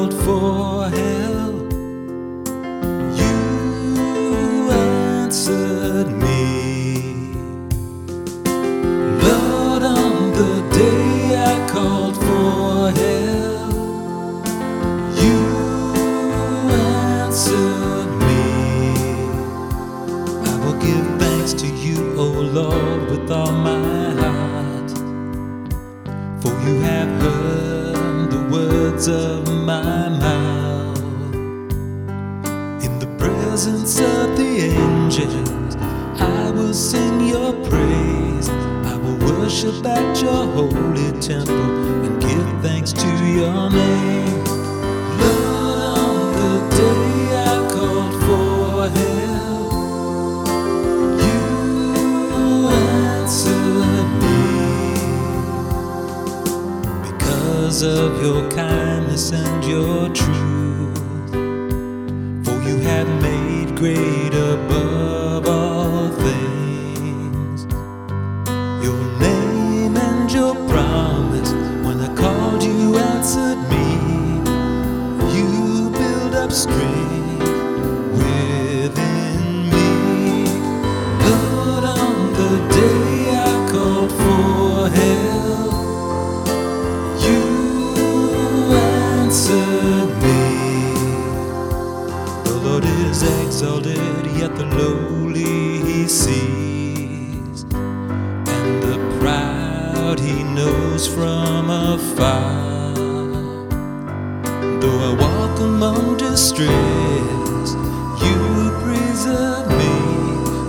called for help, you answered me. Lord, on the day I called for help, you answered me. I will give thanks to you, O Lord, with all my heart, for you have heard the words of my mouth. In the presence of the angels, I will sing your praise. I will worship at your holy temple and give thanks to your name. Because of your kindness and your truth. For you have made great above all things your name and your promise. When I called, you answered me. You build up strength The Lord is exalted, yet the lowly he sees, and the proud he knows from afar. Though I walk among distress, you preserve me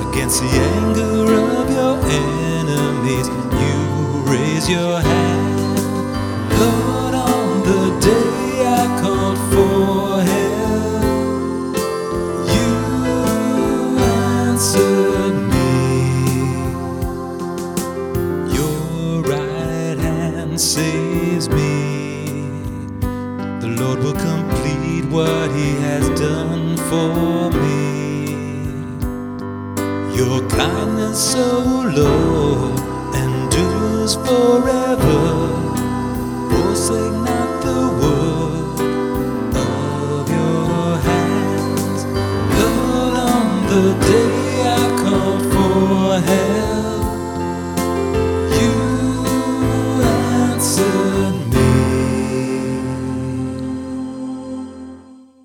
against the anger of your enemies. You raise your hand, Lord will complete what He has done for me. Your kindness, O low Lord, endures forever. Forsake not the work of your hands. Lord, on the day I called for help, you answered.